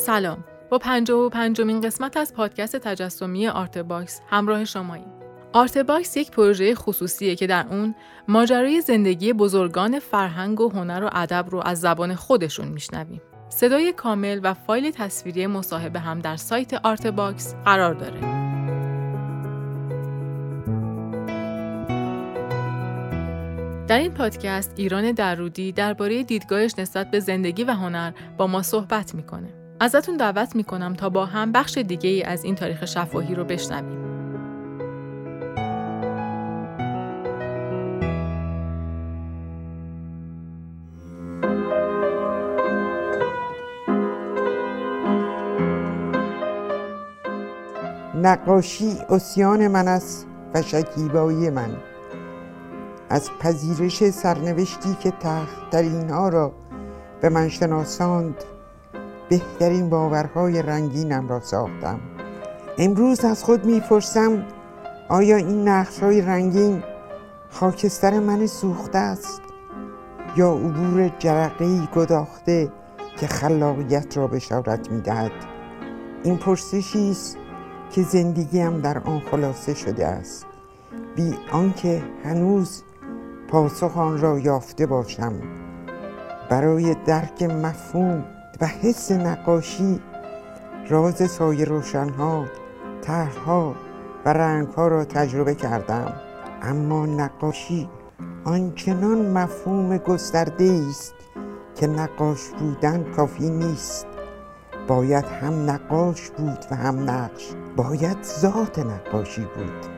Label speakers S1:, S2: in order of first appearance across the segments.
S1: سلام. با پنجاه و پنجمین قسمت از پادکست تجسمی Art Box همراه شماییم. Art Box یک پروژه خصوصیه که در اون ماجرای زندگی بزرگان فرهنگ و هنر و ادب رو از زبان خودشون میشنویم. صدای کامل و فایل تصویری مصاحبه هم در سایت Art Box قرار داره. در این پادکست ایران درودی درباره دیدگاهش نسبت به زندگی و هنر با ما صحبت می‌کنه. ازتون دعوت می‌کنم تا با هم بخش دیگه ای از این تاریخ شفاهی رو بشنویم.
S2: نقاشی اسیان من است و شکیبایی من از پذیرش سرنوشتی که تخت در اینها را به من شناساند بهترین باورهای رنگینم را ساختم. امروز از خود می‌پرسم آیا این نقش های رنگین خاکستر من سوخته است؟ یا عبور جرقه گداخته که خلاقیت را بشارت می‌دهد؟ این پرسشی است که زندگیم در آن خلاصه شده است. بی آنکه هنوز پاسخ آن را یافته باشم. برای درک مفهوم و حس نقاشی راز سایه روشنها طرحها و رنگها را تجربه کردم. اما نقاشی آنچنان مفهوم گسترده است که نقاش بودن کافی نیست. باید هم نقاش بود و هم نقش. باید ذات نقاشی بود.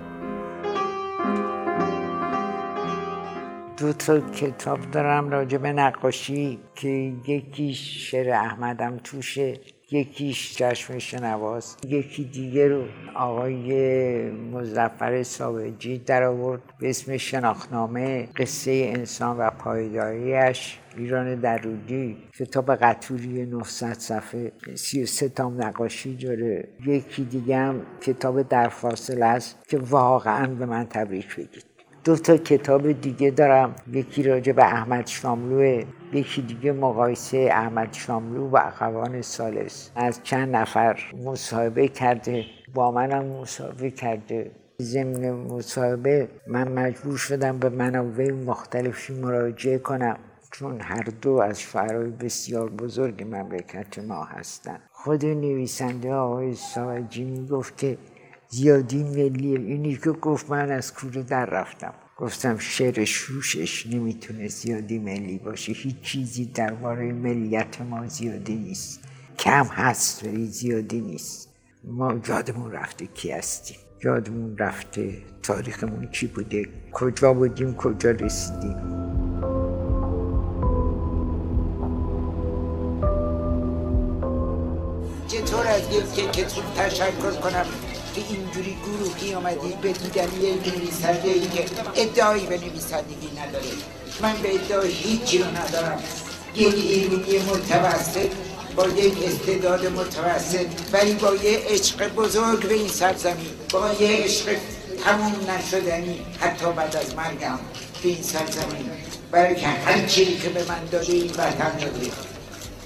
S2: دو تا کتاب دارم راجع به نقاشی که یکیش شعر احمدم توشه یکیش چشم شنواز یکی دیگه رو آقای مزفر ساوجی در آورد به اسم شناخنامه قصه انسان و پایداریش ایران درودی کتاب قطوری 900 صفحه 33 تام نقاشی داره. یکی دیگه هم کتاب در فاصله است که واقعا به من تبریک بگید. دو تا کتاب دیگه دارم. یکی راجع به احمد شاملوه یکی دیگه مقایسه احمد شاملو و اخوان سالس. از چند نفر مصاحبه کرده با منم مصاحبه کرده. ضمن مصاحبه من مجبور شدم به منابع مختلفی مراجعه کنم چون هر دو از شعرهای بسیار بزرگ مملکت ما هستند خود نویسنده آقای ساوجی می‌گفت که زیادی ملی اینی که گفت من از کوره در رفتم. گفتم شعر شوشش نمی‌تونه زیادی ملی باشه. هیچ چیزی درباره ملیت ما زیادی نیست. کم هست ولی زیادی نیست. ما یادمون رفته کی هستیم. یادمون رفته تاریخمون چی بوده. کجا بودیم کجا رسیدیم.
S3: چطور از یک کتون تشکر کنم؟ که اینجوری گروهی آمدید به دیدن یک نویسنده ای که ادعایی به نویسندگی نداره من به ادعای هیچی رو ندارم. یک ایرونی متوسط با یک استعداد متوسط ولی با یه عشق بزرگ به این سرزمین با یه عشق تموم نشدنی حتی بعد از مرگم به این سرزمین. برای که هر چیزی که به من داده این وطن داده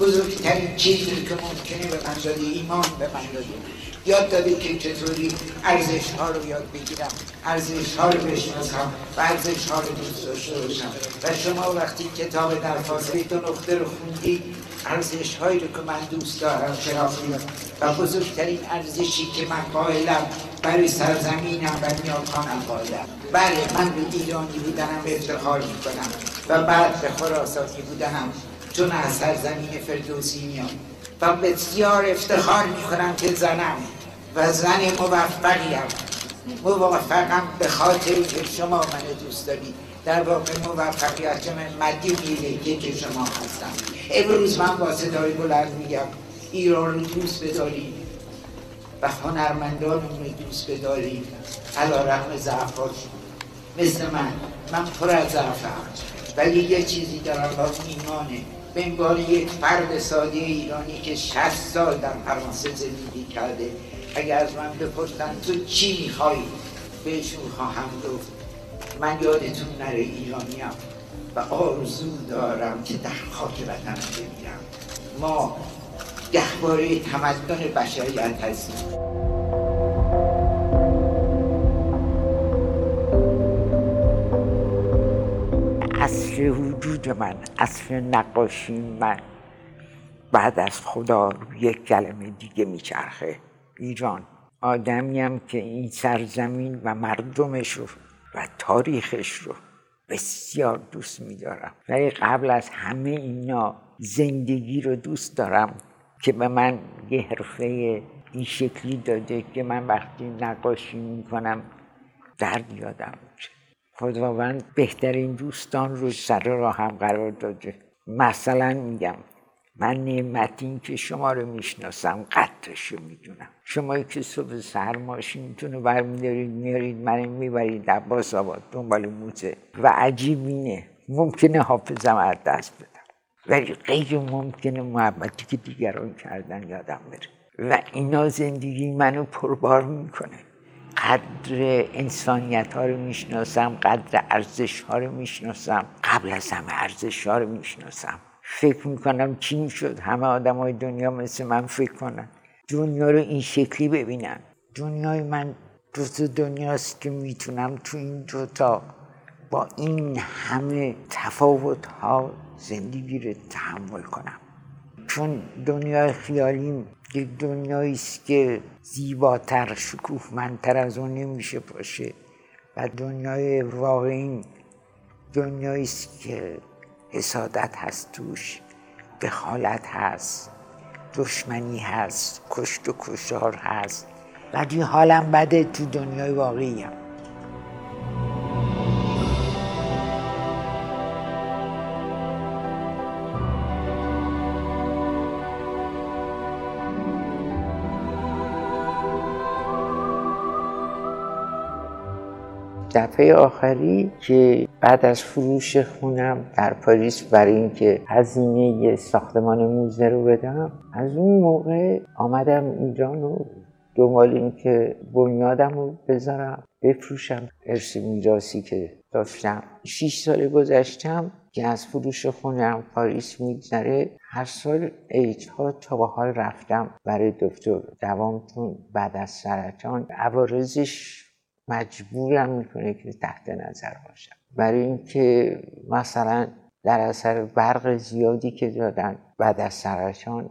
S3: بزرگترین چیزی که ممکنه به من داده ایمان به من داده یاد داده که چطوری ارزش ها رو یاد بگیرم. ارزش ها رو بشناسم و ارزش ها رو دوست داشته باشم. و شما وقتی کتاب در فاصله دو نقطه رو خوندید ارزش هایی رو که من دوست دارم شناختیم و بزرگترین ارزشی که من قائلم برای سرزمینم و نیاکانم قائلم. بله من به ایرانی بودنم افتخار می‌کنم و بعد به خراسانی بودنم چون از سرزمین فردوسی میام. و بسیار افتخار می‌کنم که زنم. و زن موفقیم. موفقم به خاطر که شما من دوست دارید در واقع موفقیت من مدیونی که شما هستم. امروز من با صدای بلند میگم. ایران رو دوست بدارید و هنرمندان رو دوست بدارید علا رحم ضعفات. مثل من. من پر از ضعفم. ولی یه چیزی دارم با ایمانه. به عنوان یک فرد ساده ایرانی که 60 سال در فرانسه زندگی کرده. اگر از من بپرسن تو چی میخوایی بهشون خواهم گفت من یادتون نره ایرانیم و آرزو دارم که در خاک وطنم بمیرم. ما
S4: گهواره تمدن بشریت هستیم
S3: اصل وجود من اصل نقاشی من. بعد از خدا یک کلمه دیگه میچرخه. ایران. آدمیم که این سرزمین و مردمش رو و تاریخش رو بسیار دوست میدارم. ولی قبل از همه اینا زندگی رو دوست دارم که به من یه حرفه این شکلی داده که من وقتی نقاشی می‌کنم درد یادم میشه. خداوند بهترین دوستان رو سر راه هم قرار داده. مثلا میگم من نعمتی که شما رو می‌شناسم قدرش رو می‌دونم. شما که صبح سهر ماشینتون رو برمیدارید میارید من می‌برید عباس آباد دنبال موزه. و عجیب اینه ممکنه حافظم از دست بدم. ولی غیر ممکنه محبتی که دیگران کردن یادم بره. و اینا زندگی منو پربار می‌کنه. قدر انسانیت ها رو می‌شناسم قدر ارزش ها رو می‌شناسم. قبل از همه ارزش ها رو می‌شناسم. فکر می‌کنم چی می‌شد همه آدم های دنیا مثل من فکر کنن. دنیا رو این شکلی ببینن. دنیای من دو دنیاست که می‌تونم تو این دوتا با این همه تفاوت ها زندگی رو تحمل کنم. چون دنیای خیالی یک دنیایی است که زیباتر شکوفمندتر از اون نمیشه باشه. و دنیای واقعی دنیایی است که حسادت هست توش دخالت هست دشمنی هست کشت و کشار هست. ولی حالم بده تو دنیای واقعی دفعه آخری که بعد از فروش خونم در پاریس برای اینکه هزینه ساختمان موزه رو بدم از اون موقع آمدم ایران و دنبال این که بنیادم رو بذارم بفروشم. ارث میراسی که داشتم. شیش سال گذشتم که از فروش خونم پاریس میگذره. هر سال ایت ها تا به حال رفتم برای دکتر دوامتون بعد از سرطان. عوارضش مجبورم می‌کنه که تحت نظر باشم. برای اینکه مثلا در اثر برق زیادی که دادن بعد از سرطان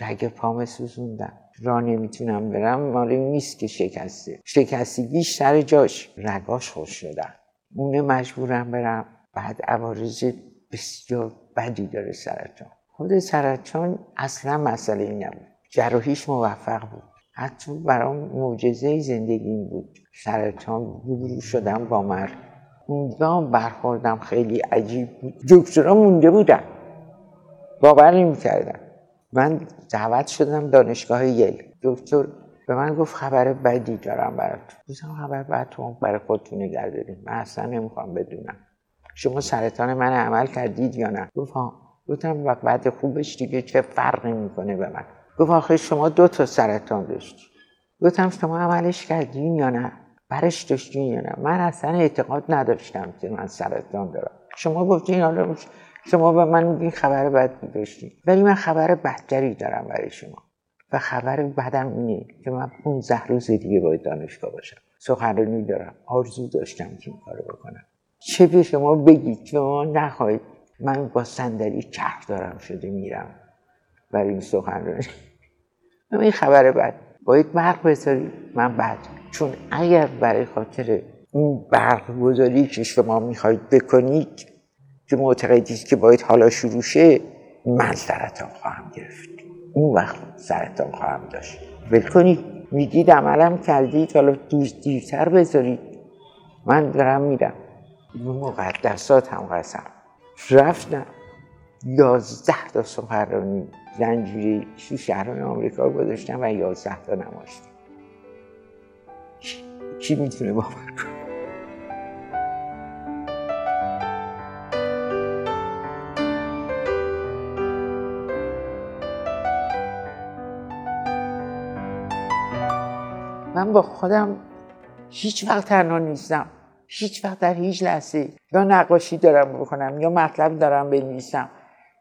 S3: رگ پام سوزوندن. را نمی‌تونم برم مال نیست که شکسته. شکستگیش سر جاش رگاش خوش شدن. اونه مجبورم برم. بعد عوارض بسیار بدی داره سرطان. خود سرطان اصلا مسئله ای نبود. جراحیش موفق بود. حتی برام معجزه زندگی بود. سرطان روبرو شدم با مرگ. اونجا برخوردم. خیلی عجیب بود. دکترا مونده بودن. باور نمی‌کردم من دعوت شدم دانشگاه یل. دکتر به من گفت خبر بدی دارم برات گفتم خبر بد تو برای خودتون نگه داریم من اصلا نمی‌خوام بدونم. شما سرطان من عمل کردید یا نه؟ گفت گفتم بعد خوبش دیگه. چه فرقی می‌کنه به من؟ گفت آخه شما دو تا سرطان داشتی. گفتم شما عملش کردین یا نه؟ برش داشتین یا نه؟ من اصلا اعتقاد نداشتم که من سرطان دارم. شما گفتین حالا شما به من میگین خبر بد داشتین ولی من خبر بدتری دارم برای شما. و خبر بدم اینه که من 15 روز دیگه باید دانشگاه باشم. سخنرانی دارم. آرزو داشتم که این کارو بکنم. چه به شما بگید؟ که ما نخواهید. من با صندلی چرخ دارم شده میرم. برای این سخنرانی. این خبر بد باید برق بذاری من بعد. چون اگر برای خاطر این برق گذاری که شما می‌خواید بکنید که معتقدید که باید حالا شروع شه من سرطان خواهم گرفت. اون وقت سرطان خواهم داشت. ول کنید. میگید عملم کردید حالا دیرتر بذارید. من دارم میرم. مقدسات هم قسم. رفتم. یازده تا سخنرانی زنجیری شی شهران آمریکا گذاشتم و یازده تا نماشتم کی می‌تونه باور کنه؟ من با خودم هیچ وقت تنها نیستم. هیچ وقت در هیچ لحظه یا نقاشی دارم بکنم یا مطلب دارم بنویسم.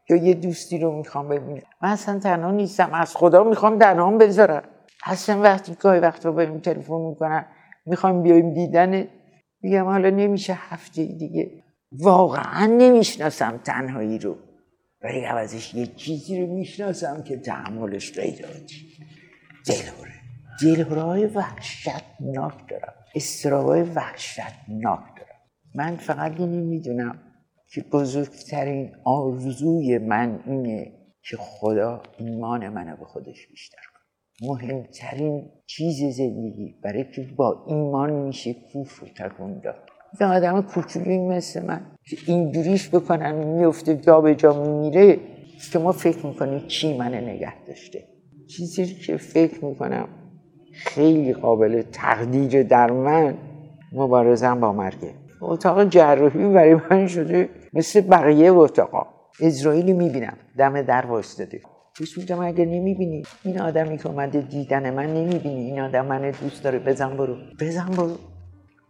S3: یا یه دوستی رو می‌خوام ببینم. من اصلا تنها نیستم از خدا می‌خوام تنها بذارم. اصلا وقتی گاهی وقت رو بهم تلفن می‌کنن می‌خوام بیایم دیدن میگم حالا نمیشه هفته دیگه. واقعا نمی‌شناسم تنهایی رو. ولی عوضش یه چیزی رو می‌شناسم که تحملش غیر عادی دلهوره دلهوره های وحشتناک دارم. استرابای وحشتناک دارم. من فقط اینو می‌دونم. که بزرگترین آرزوی من اینه که خدا ایمان منو به خودش بیشتر کنه. مهمترین چیز زندگی برای که با ایمان میشه کوف و تکون داد. یه آدم کوچولی مثل من که اینجوریش بکنن میفته جا به جا میمیره که ما فکر می‌کنیم چی منه نگه داشته. چیزی که فکر می‌کنم خیلی قابل تقدیر در من مبارزم با مرگه اتاق جراحی برای من شده مثل بقیه اتاقا. اسرائیلی می‌بینم. دم در وایستاده. پیش میگم اگه نمی‌بینی این آدمی که اومده دیدن من نمی‌بینی. این آدم من دوست داره. بزن برو. بزن برو.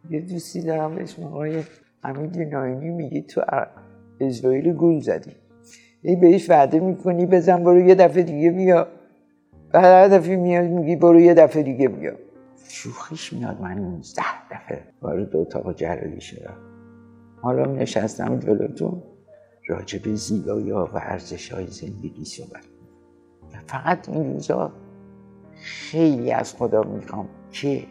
S3: یه دوستی دارم به اسم آقای حمید ناینی میگه تو اسرائیل گول زدی. ای بهش وعده می‌کنی بزن برو یه دفعه دیگه بیا. بعد هر دفعه میاد میگی برو یه دفعه دیگه بیا. شوخیش میاد. من 19 دفعه وارد اتاق جراحی شدم. حالا نشستم جلوتون راجع به زیبایی ها و ارزش های زندگی صحبت فقط این روزا خیلی از خدا می‌خوام که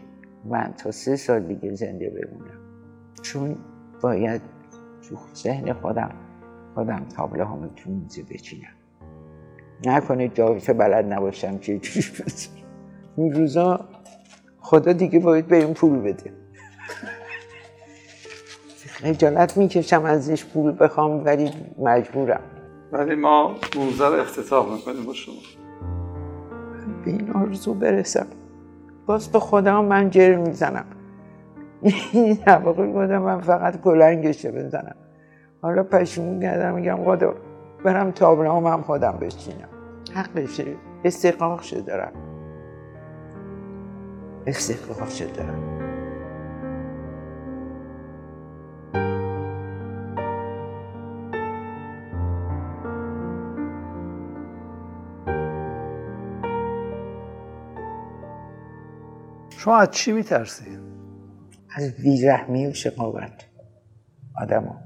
S3: من تا سه سال دیگه زنده بمونم. چون باید تو ذهن خودم خودم تابله همه تو موزه بچینم. نکنه جاوشه بلد نباشم که جوش این روزا خدا دیگه باید به این پول بده. خجالت می‌کشم ازش پول بخوام ولی مجبورم.
S5: ولی ما موزه رو افتتاح می‌کنیم با شما.
S3: به این آرزو برسم. باز به خدا من جر می‌زنم. این طبقه بودم من فقط کلنگشه بزنم. حالا پشیمون کردم میگم خدا برم تابلام هم خودم بچینم. حقشه استقاق دارم. استقاق دارم.
S5: شما از چی میترسید؟
S3: از بیرحمی و شقاوت آدم ها.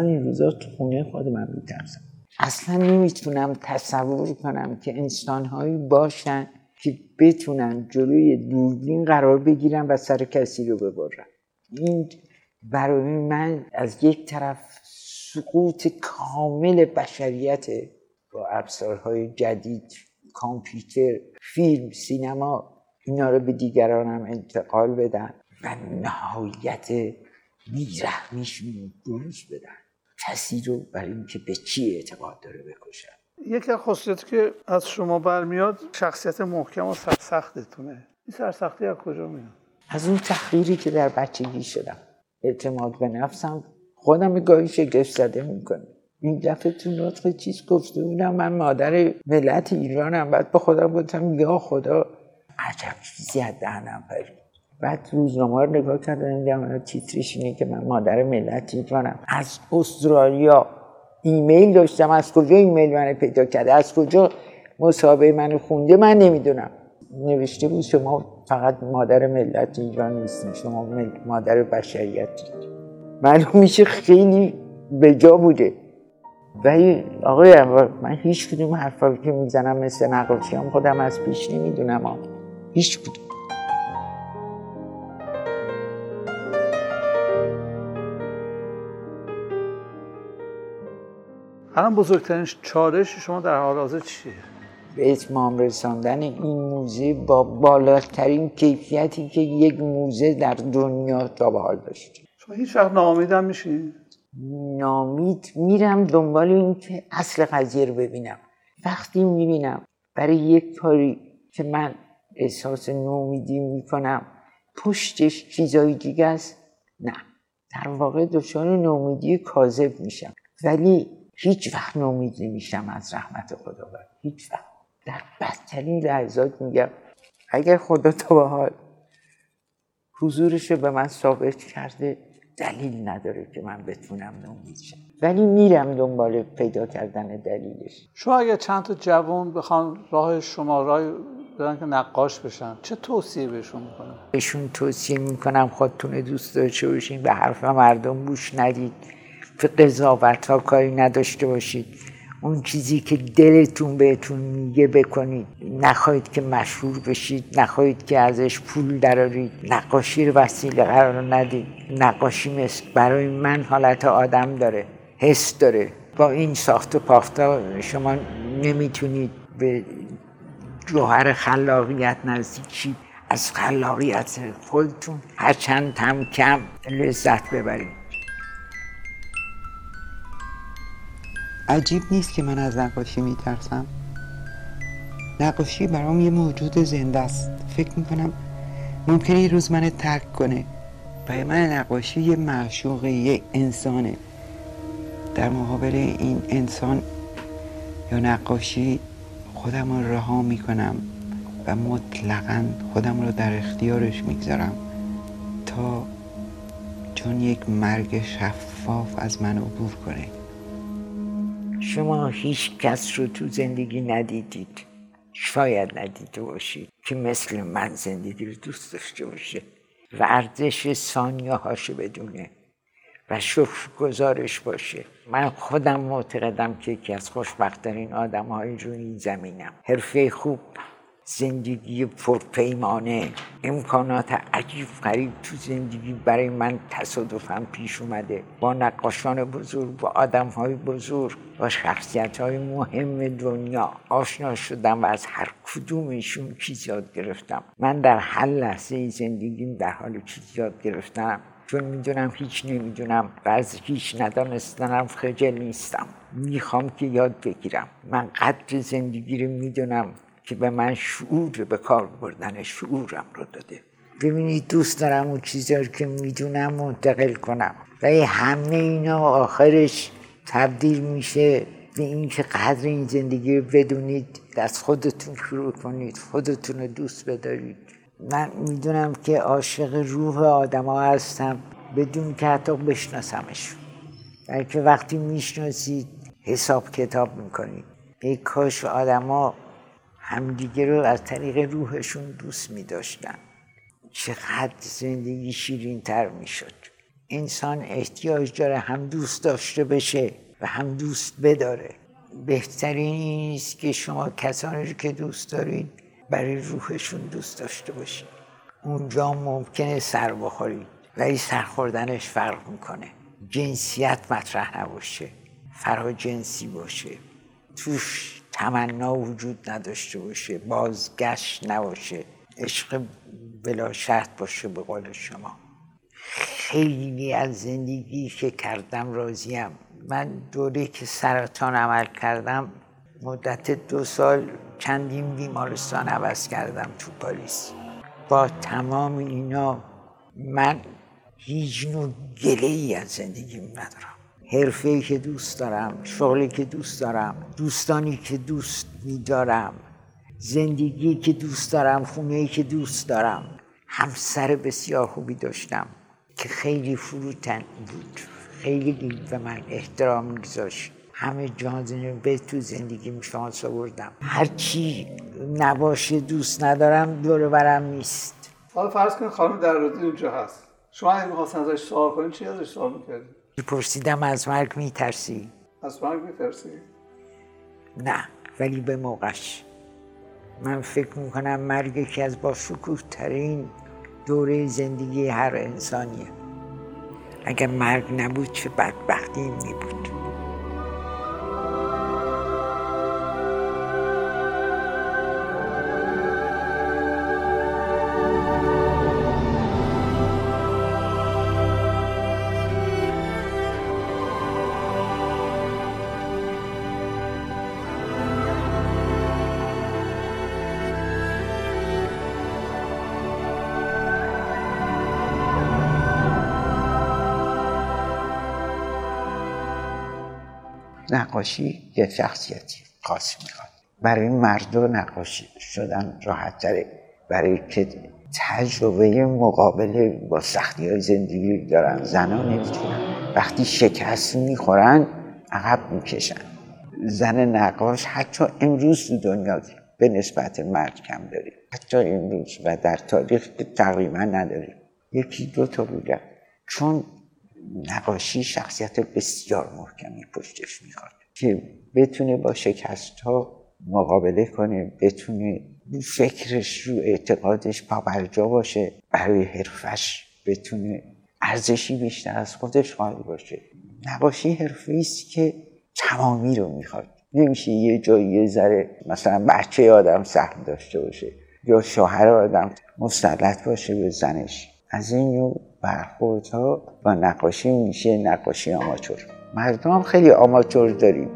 S3: این روزا تو خونه خود من میترسم اصلا نمی‌تونم تصور کنم که انسانهایی باشن که بتونن جلوی دوربین قرار بگیرن و سر کسی رو ببرن این برای من از یک طرف سقوط کامل بشریت با ابزارهای جدید کامپیوتر فیلم سینما اینا رو به دیگرانم انتقال بدن و نهایت بیرحمیشون بروز بدن. کسی رو برای اینکه به چی اعتقاد داره بکشن
S5: یکی از خصوصیتی که از شما برمیاد شخصیت محکم و سرسختتونه. این سرسختی از کجا میاد؟
S3: از اون تحقیری که در بچگی شدم. اعتماد به نفسم خودم گاهی شگفت زده می‌کنه. این دفعه تو نطق چیز گفته بودم من مادر ملت ایرانم. بعد به خدا بودم یا خدا عجب چیزی از دهنم پرید بعد روزنامه رو نگاه کردم دیدم تیترش اینه که من مادر ملت ایرانم از استرالیا ایمیل داشتم. از کجا ایمیل من پیدا کرده؟ از کجا مصاحبه منو خونده؟ من نمی‌دونم. نوشته بود شما فقط مادر ملت ایران نیستین شما مادر بشریت. معلوم میشه خیلی به جا بوده. ولی آقای من هیچ کدوم حرفایی که می‌زنم مثل نقاشی هم خودم از پیش نمی‌دونم. هیچ بود
S5: الان بزرگترین چالش شما در حال حاضر چیه؟
S3: به اتمام رساندن این موزه با بالاترین کیفیتی که یک موزه در دنیا تا به حال داشت
S5: شما هیچ وقت ناامیدم میشین؟
S3: نامید میرم دنبال این که اصل قضیه رو ببینم وقتی می‌بینم برای یک کاری که من احساس نومیدی می‌کنم. پشتش چیزایی دیگه است. نه در واقع دچار نومیدی کاذب میشم. ولی هیچ وقت نومید نمیشم از رحمت خدا هیچ وقت. در بدترین لحظات میگم اگر خدا تا به حال حضورش رو به من ثابت کرده دلیل نداره که من بتونم نومید شم. ولی میرم دنبال پیدا کردن دلیلش.
S5: شما اگه چند تا جوان بخوان راه شما راه برن که نقاش بشن. چه توصیه بهشون می‌کنه
S3: بهشون توصیه می‌کنم خودتون دوست داشته باشین به حرف مردم گوش ندید. به قضاوت ها کاری نداشته باشید. اون چیزی که دلتون بهتون میگه بکنید. نخواهید که مشهور بشید نخواهید که ازش پول درارید نقاشی رو وسیله قرار ندید. نقاشی مثل برای من حالت آدم داره حس داره. با این ساخت و پافتا شما نمی‌تونید به جوهر خلاقیت نزدیکی از خلاقیت خودتون هرچند هم کم لذت ببرید.
S4: عجیب نیست که من از نقاشی میترسم. نقاشی برام یه موجود زنده است. فکر می‌کنم ممکنه یه روز من ترک کنه برای من نقاشی یه معشوق یه انسانه. در مقابل این انسان یا نقاشی خودم رو رها می‌کنم و مطلقا خودم رو در اختیارش می‌گذارم تا چون یک مرگ شفاف از من عبور کنه.
S3: شما هیچ کس رو تو زندگی ندیدید. شاید ندیده باشید که مثل من زندگی رو دوست داشته باشه و ارزش ثانیه هاشو بدونه. و شکر گزارش باشه. من خودم معتقدم که یکی از خوشبختترین آدم های روی این زمینم. حرفه خوب زندگی پرپیمانه امکانات عجیب غریب تو زندگی برای من تصادفا پیش اومده. با نقاشان بزرگ با آدم های بزرگ با شخصیت های مهم دنیا آشنا شدم و از هر کدومشون چیز یاد گرفتم. من در هر لحظه زندگیم در حال چیز یاد گرفتم. چون می‌دونم هیچ نمی‌دونم و از هیچ ندانستنم خجل نیستم. می‌خوام که یاد بگیرم. من قدر زندگی رو می‌دونم که به من شعور به کار بردن شعورم رو داده. ببینید دوست دارم اون چیزی که می‌دونم منتقل کنم. و همه اینا آخرش تبدیل میشه به اینکه قدر این زندگی رو بدونید از خودتون شروع کنید خودتون رو دوست بدارید. من می‌دونم که عاشق روح آدما هستم. بدون که حتی بشناسمش. بلکه وقتی می‌شناسید حساب کتاب می‌کنید. ای کاش آدما همدیگه رو از طریق روحشون دوست می داشتن چقدر زندگی شیرین تر می شد انسان احتیاج داره هم دوست داشته بشه و هم دوست بداره. بهترین است که شما کسانی رو که دوست دارید برای روحشون دوست داشته باشید اونجا ممکنه سر بخورید ولی سرخوردنش فرق می‌کنه. جنسیت مطرح نباشه فرا جنسی باشه. توش تمنا وجود نداشته باشه بازگشت نباشه. عشق بلا شرط باشه به قول شما. خیلی از زندگی که کردم راضیم. من دوره که سرطان عمل کردم مدت دو سال چندین بیمارستان عوض کردم تو پاریس. با تمام اینا من هیچ نوع گله ای از زندگیم ندارم. حرفه که دوست دارم شغلی که دوست دارم دوستانی که دوست میدارم زندگی که دوست دارم خونه که دوست دارم همسر بسیار خوبی داشتم که خیلی فروتن بود. خیلی به من احترام میگذاشت همه جان به تو زندگی شانس آوردم. هرچی نباشه دوست ندارم دور برم نیست.
S5: حالا فرض کن خانم در اونجا هست. شما اگه می‌خواستن ازش سوال کنین چی ازش سوال می‌کردید
S3: پرسیدم از مرگ میترسی؟
S5: از مرگ میترسی؟
S3: نه ولی به موقعش. من فکر می‌کنم مرگ یکی از با شکوه ترین دوره زندگی هر انسانیه. اگر مرگ نبود چه بدبختی می بود
S4: نقاشی یه شخصیتی خاص می‌خواد. برای مرد نقاشی شدن راحت تره. برای که تجربه مقابله با سختی های زندگی دارن. زنان نمی‌تونن. وقتی شکست می‌خورن
S3: عقب می‌کشن. زن نقاش حتی امروز تو دنیا به نسبت مرد کم داریم حتی امروز و در تاریخ تقریبا نداریم یکی دو تا بودن چون نقاشی شخصیت بسیار محکمی پشتش می‌خواد که بتونه با شکست ها مقابله کنه بتونه فکرش رو اعتقادش پابرجا باشه برای حرفش بتونه ارزشی بیشتر از خودش قائل باشه. نقاشی حرفه است که تمامی رو می‌خواد. نمیشه یه جایی یه ذره مثلا بچه آدم سهم داشته باشه یا شوهر آدم مسلط باشه به زنش. از این نوع برخوردها با نقاشی میشه نقاشی آماچور مردم هم خیلی آماچور داریم.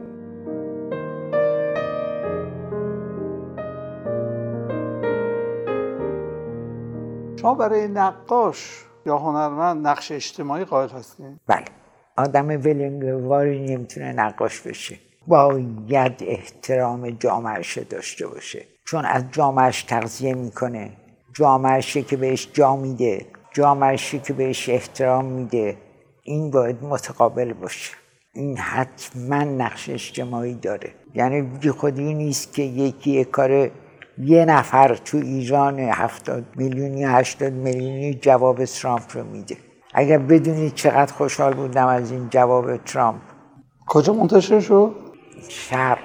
S5: شما برای نقاش یا هنرمند نقش اجتماعی قائل هستین؟
S3: بله. آدم ولنگواری نمی‌تونه نقاش بشه. باید احترام جامعش داشته باشه. چون از جامعش تغذیه می‌کنه. جامعشی که بهش جا میده. جامعشی که بهش احترام میده این باید متقابل باشه. این حتما نقش اجتماعی داره. یعنی بی خودی نیست که یکی کار یه نفر تو ایران هفتاد میلیونی هشتاد میلیونی جواب ترامپ رو میده. اگر بدونید چقدر خوشحال بودم از این جواب ترامپ.
S5: کجا منتشر شد؟
S3: شرق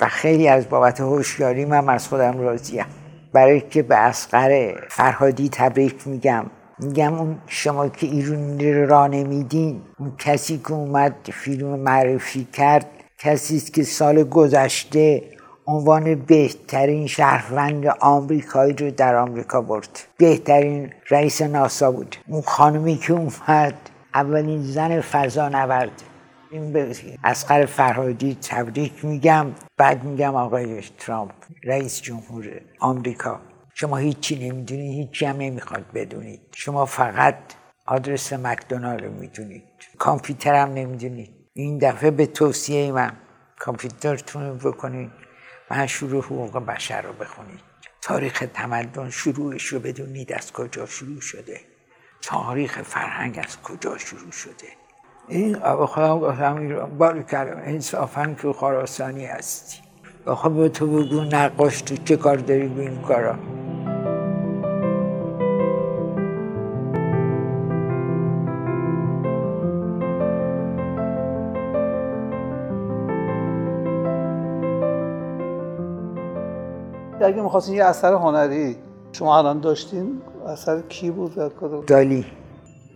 S3: و خیلی از بابت هوشیاری من از خودم راضیم. برای که به اسقر فرهادی تبریک میگم. میگم اون شما که ایرون را نمیدین اون کسی که اومد فیلم معرفی کرد کسی است که سال گذشته عنوان بهترین شهروند آمریکایی رو در آمریکا برد. بهترین رئیس ناسا بود. اون خانمی که اومد اولین زن فضا نورد. این به فرهادی تبریک میگم. بعد میگم آقای ترامپ رئیس جمهور آمریکا. شما هیچی نمی‌دونید هیچی هم نمی‌خواد بدونید. شما فقط آدرس مکدونالد رو می‌دونید. کامپیوتر هم نمی‌دونید. این دفعه به توصیه من کامپیوترتون رو بکنید. منشور حقوق بشر رو بخونید. تاریخ تمدن شروعش رو بدونید از کجا شروع شده. تاریخ فرهنگ از کجا شروع شده. این خودم گفتم باری کردم انصافا که خراسانی هستی. آخه به تو بگو نقاش تو چه کار داری به این کارا؟
S5: اگه می‌خواستین یه اثر هنری شما الان داشتین؟ اثر کی بود و کدوم؟
S3: دالی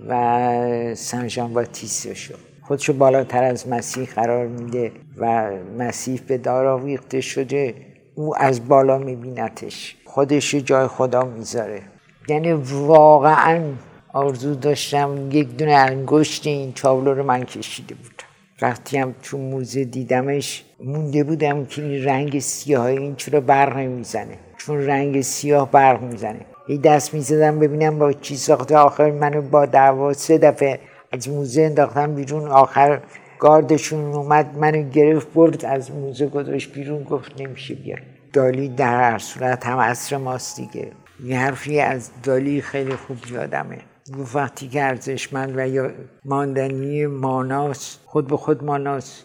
S3: و سنجان باتیست شد خودشو بالاتر از مسیح قرار میده و مسیح به دار آویخته شده او از بالا میبینتش خودش جای خدا می‌ذاره. یعنی واقعا آرزو داشتم یک دونه انگشت این تابلو رو من کشیده بودم وقتی هم تو موزه دیدمش مونده بودم که این رنگ سیاه این چرا برق نمی‌زنه چون رنگ سیاه برق می‌زنه. یه دست می‌زدم ببینم با چی ساخته. آخر منو با دعوا سه دفعه از موزه انداختم بیرون آخر گاردشون اومد منو گرفت برد از موزه گذاشت بیرون گفت نمیشه بیار دالی در هر صورت هم عصر ماست دیگه. یه حرفی از دالی خیلی خوب یادمه. گفت وقتی که ارزشمند و یا ماندنی ماناس خود به خود ماناس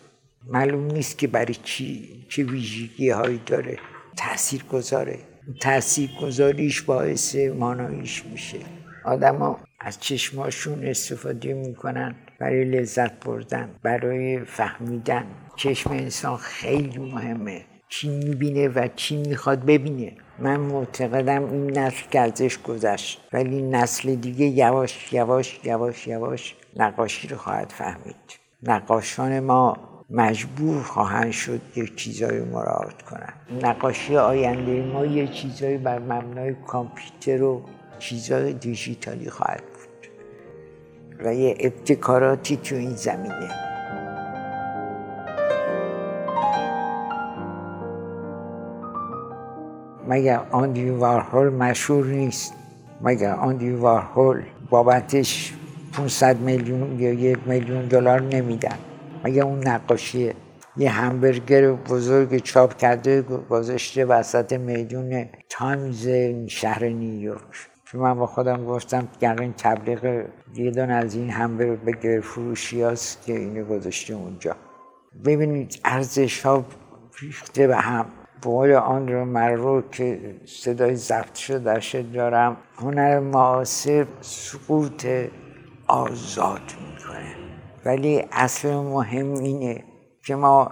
S3: معلوم نیست که برای چی چه ویژگی هایی داره. تأثیر گذاره تأثیر گذاریش باعث ماناییش میشه. آدما از چشماشون استفاده می‌کنن برای لذت بردن برای فهمیدن. چشم انسان خیلی مهمه. چی می‌بینه و چی می‌خواد ببینه. من معتقدم این نسل که ازش گذشت ولی نسل دیگه یواش یواش یواش یواش نقاشی رو خواهد فهمید. نقاشان ما مجبور خواهند شد یک چیزایی مراعات کنن نقاشی آینده ما یه چیزایی بر مبنای کامپیوتر و چیزای دیجیتالی خواهد و یه ابتکاراتی تو این زمینه. مگر آندی وارهول مشهور نیست؟ مگر آندی وارهول بابتش 500 میلیون یا یک میلیون دلار نمیدن؟ مگر اون نقاشی یه همبرگر بزرگ چاپ کرده گذاشته وسط میدون تایمز شهر نیویورک؟ چون من با خودم گفتم این تبلیغ یه از این همبرگر فروشی هست که اینو گذاشته اونجا. ببینید ارزش ها ریخته به هم. بقول آن رو من رو که صدای ضبط شده دارم. هنر معاصر سقوط آزاد می‌کنه. ولی اصل مهم اینه که ما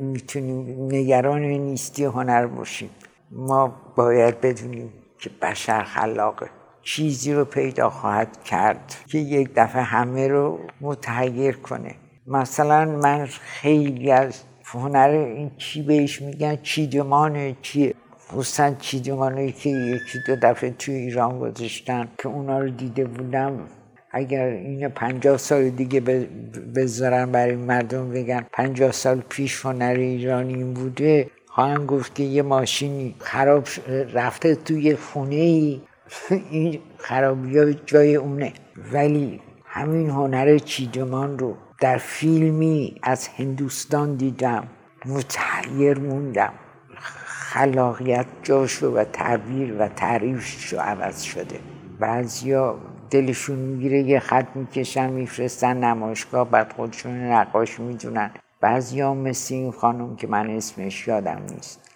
S3: می‌تونیم نگران نیستی هنر باشیم. ما باید بدونیم که بشر خلاقه چیزی رو پیدا خواهد کرد که یک دفعه همه رو متحیر کنه. مثلا من خیلی از هنر این چی بهش میگن؟ چیدمان چیه خصوصا چیدمانایی که یکی دو دفعه توی ایران گذاشتن که اونا رو دیده بودم. اگر این پنجاه سال دیگه بذارن برای مردم بگن پنجاه سال پیش هنر ایرانی بوده خواهن گفت که یه ماشینی خراب رفته توی خونه ای این خرابی ها جای اونه. ولی همین هنر چیدمان رو در فیلمی از هندوستان دیدم. متحیر موندم. خلاقیت جاشو و تعبیر و تعریفش عوض شده. بعضیا دلشون می‌گیره یه خط می‌کشن میفرستن نمایشگاه بعد خودشون نقاش می‌دونن. بعضی ها مثل این خانم که من اسمش یادم نیست.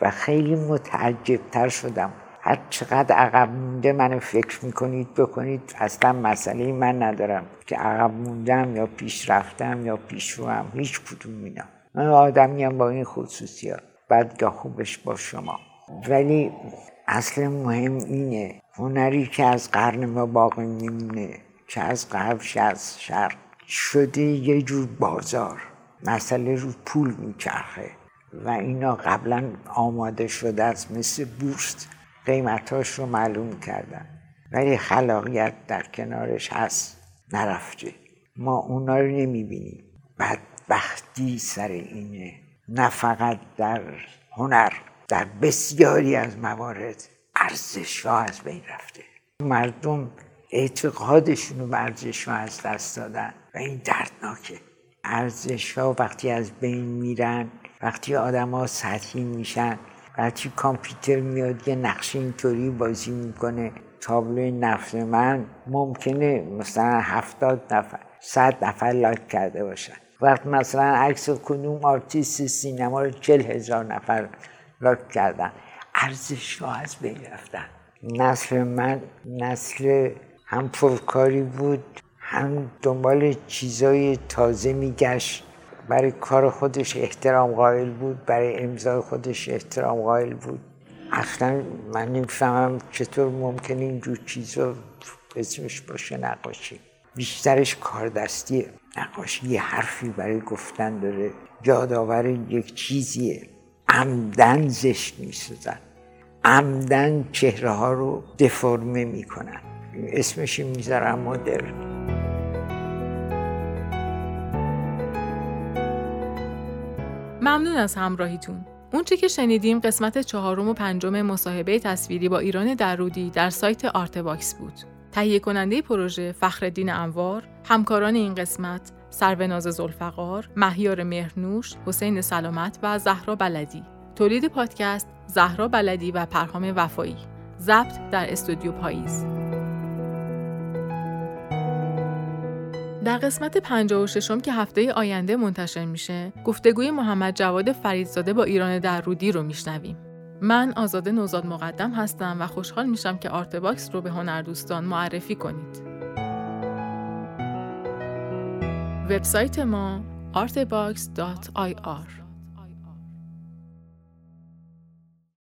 S3: و خیلی متعجبتر شدم. هر چقدر عقب مونده منو فکر می‌کنید بکنید اصلا مسئله من ندارم که عقب موندم یا پیش رفتم یا پیشروم هیچ کدوم اینا. من آدمیم با این خصوصیات. بعد یا خوبش با شما. ولی اصل مهم اینه هنری که از قرن ما باقی میمونه که از قبلش از شرق شده یه جور بازار. مسئله رو پول میچرخه و اینا قبلا آماده شده از مثل بورس قیمتاش رو معلوم کردن. ولی خلاقیت در کنارش هست. نرفته. ما اونا رو نمی‌بینیم. بدبختی سر اینه. نه فقط در هنر در بسیاری از موارد ارزش ها از بین رفته. مردم اعتقادشون رو به ارزش ها از دست دادن و این دردناکه. ارزش ها وقتی از بین میرن وقتی آدم ها سطحی میشن وقتی کامپیوتر میاد یه نقشه اینطوری بازی می‌کنه. تابلوی نفس من ممکنه مثلا هفتاد نفر صد نفر لایک کرده باشن. وقت مثلا عکس کدوم آرتیست سینما رو چل هزار نفر like کردن. ارزش ها از بین رفتن. نسل من نسل هم پرکاری بود. هم دنبال چیزای تازه میگشت. برای کار خودش احترام قائل بود برای امضای خودش احترام قائل بود. اصلا من نمی‌فهمم چطور ممکن اینجور چیزا اسمش باشه نقاشی. بیشترش کار دستیه نقاشی یه حرفی برای گفتن داره. یادآور یک چیزیه. عمدن زشت می‌سازن عمدن چهره ها رو دفرمه می‌کنن. اسمش می‌ذارم مدرن.
S1: ممنون از همراهیتون اونچه که شنیدیم قسمت چهارم و پنجم مصاحبه تصویری با ایران درودی در سایت Art Box بود. تهیه کننده پروژه فخردین انوار، همکاران این قسمت سروناز زلفقار، مهیار مهرنوش، حسین سلامت و زهرا بلدی. تولید پادکست زهرا بلدی و پرهام وفایی. ضبط در استودیو پاییز. در قسمت 56 که هفته آینده منتشر میشه، گفتگوی محمد جواد فریدزاده با ایران در رودی رو میشنویم. من آزاده نوزاد مقدم هستم و خوشحال میشم که آرتباکس رو به هنردوستان معرفی کنید. وبسایت ما artbox.ir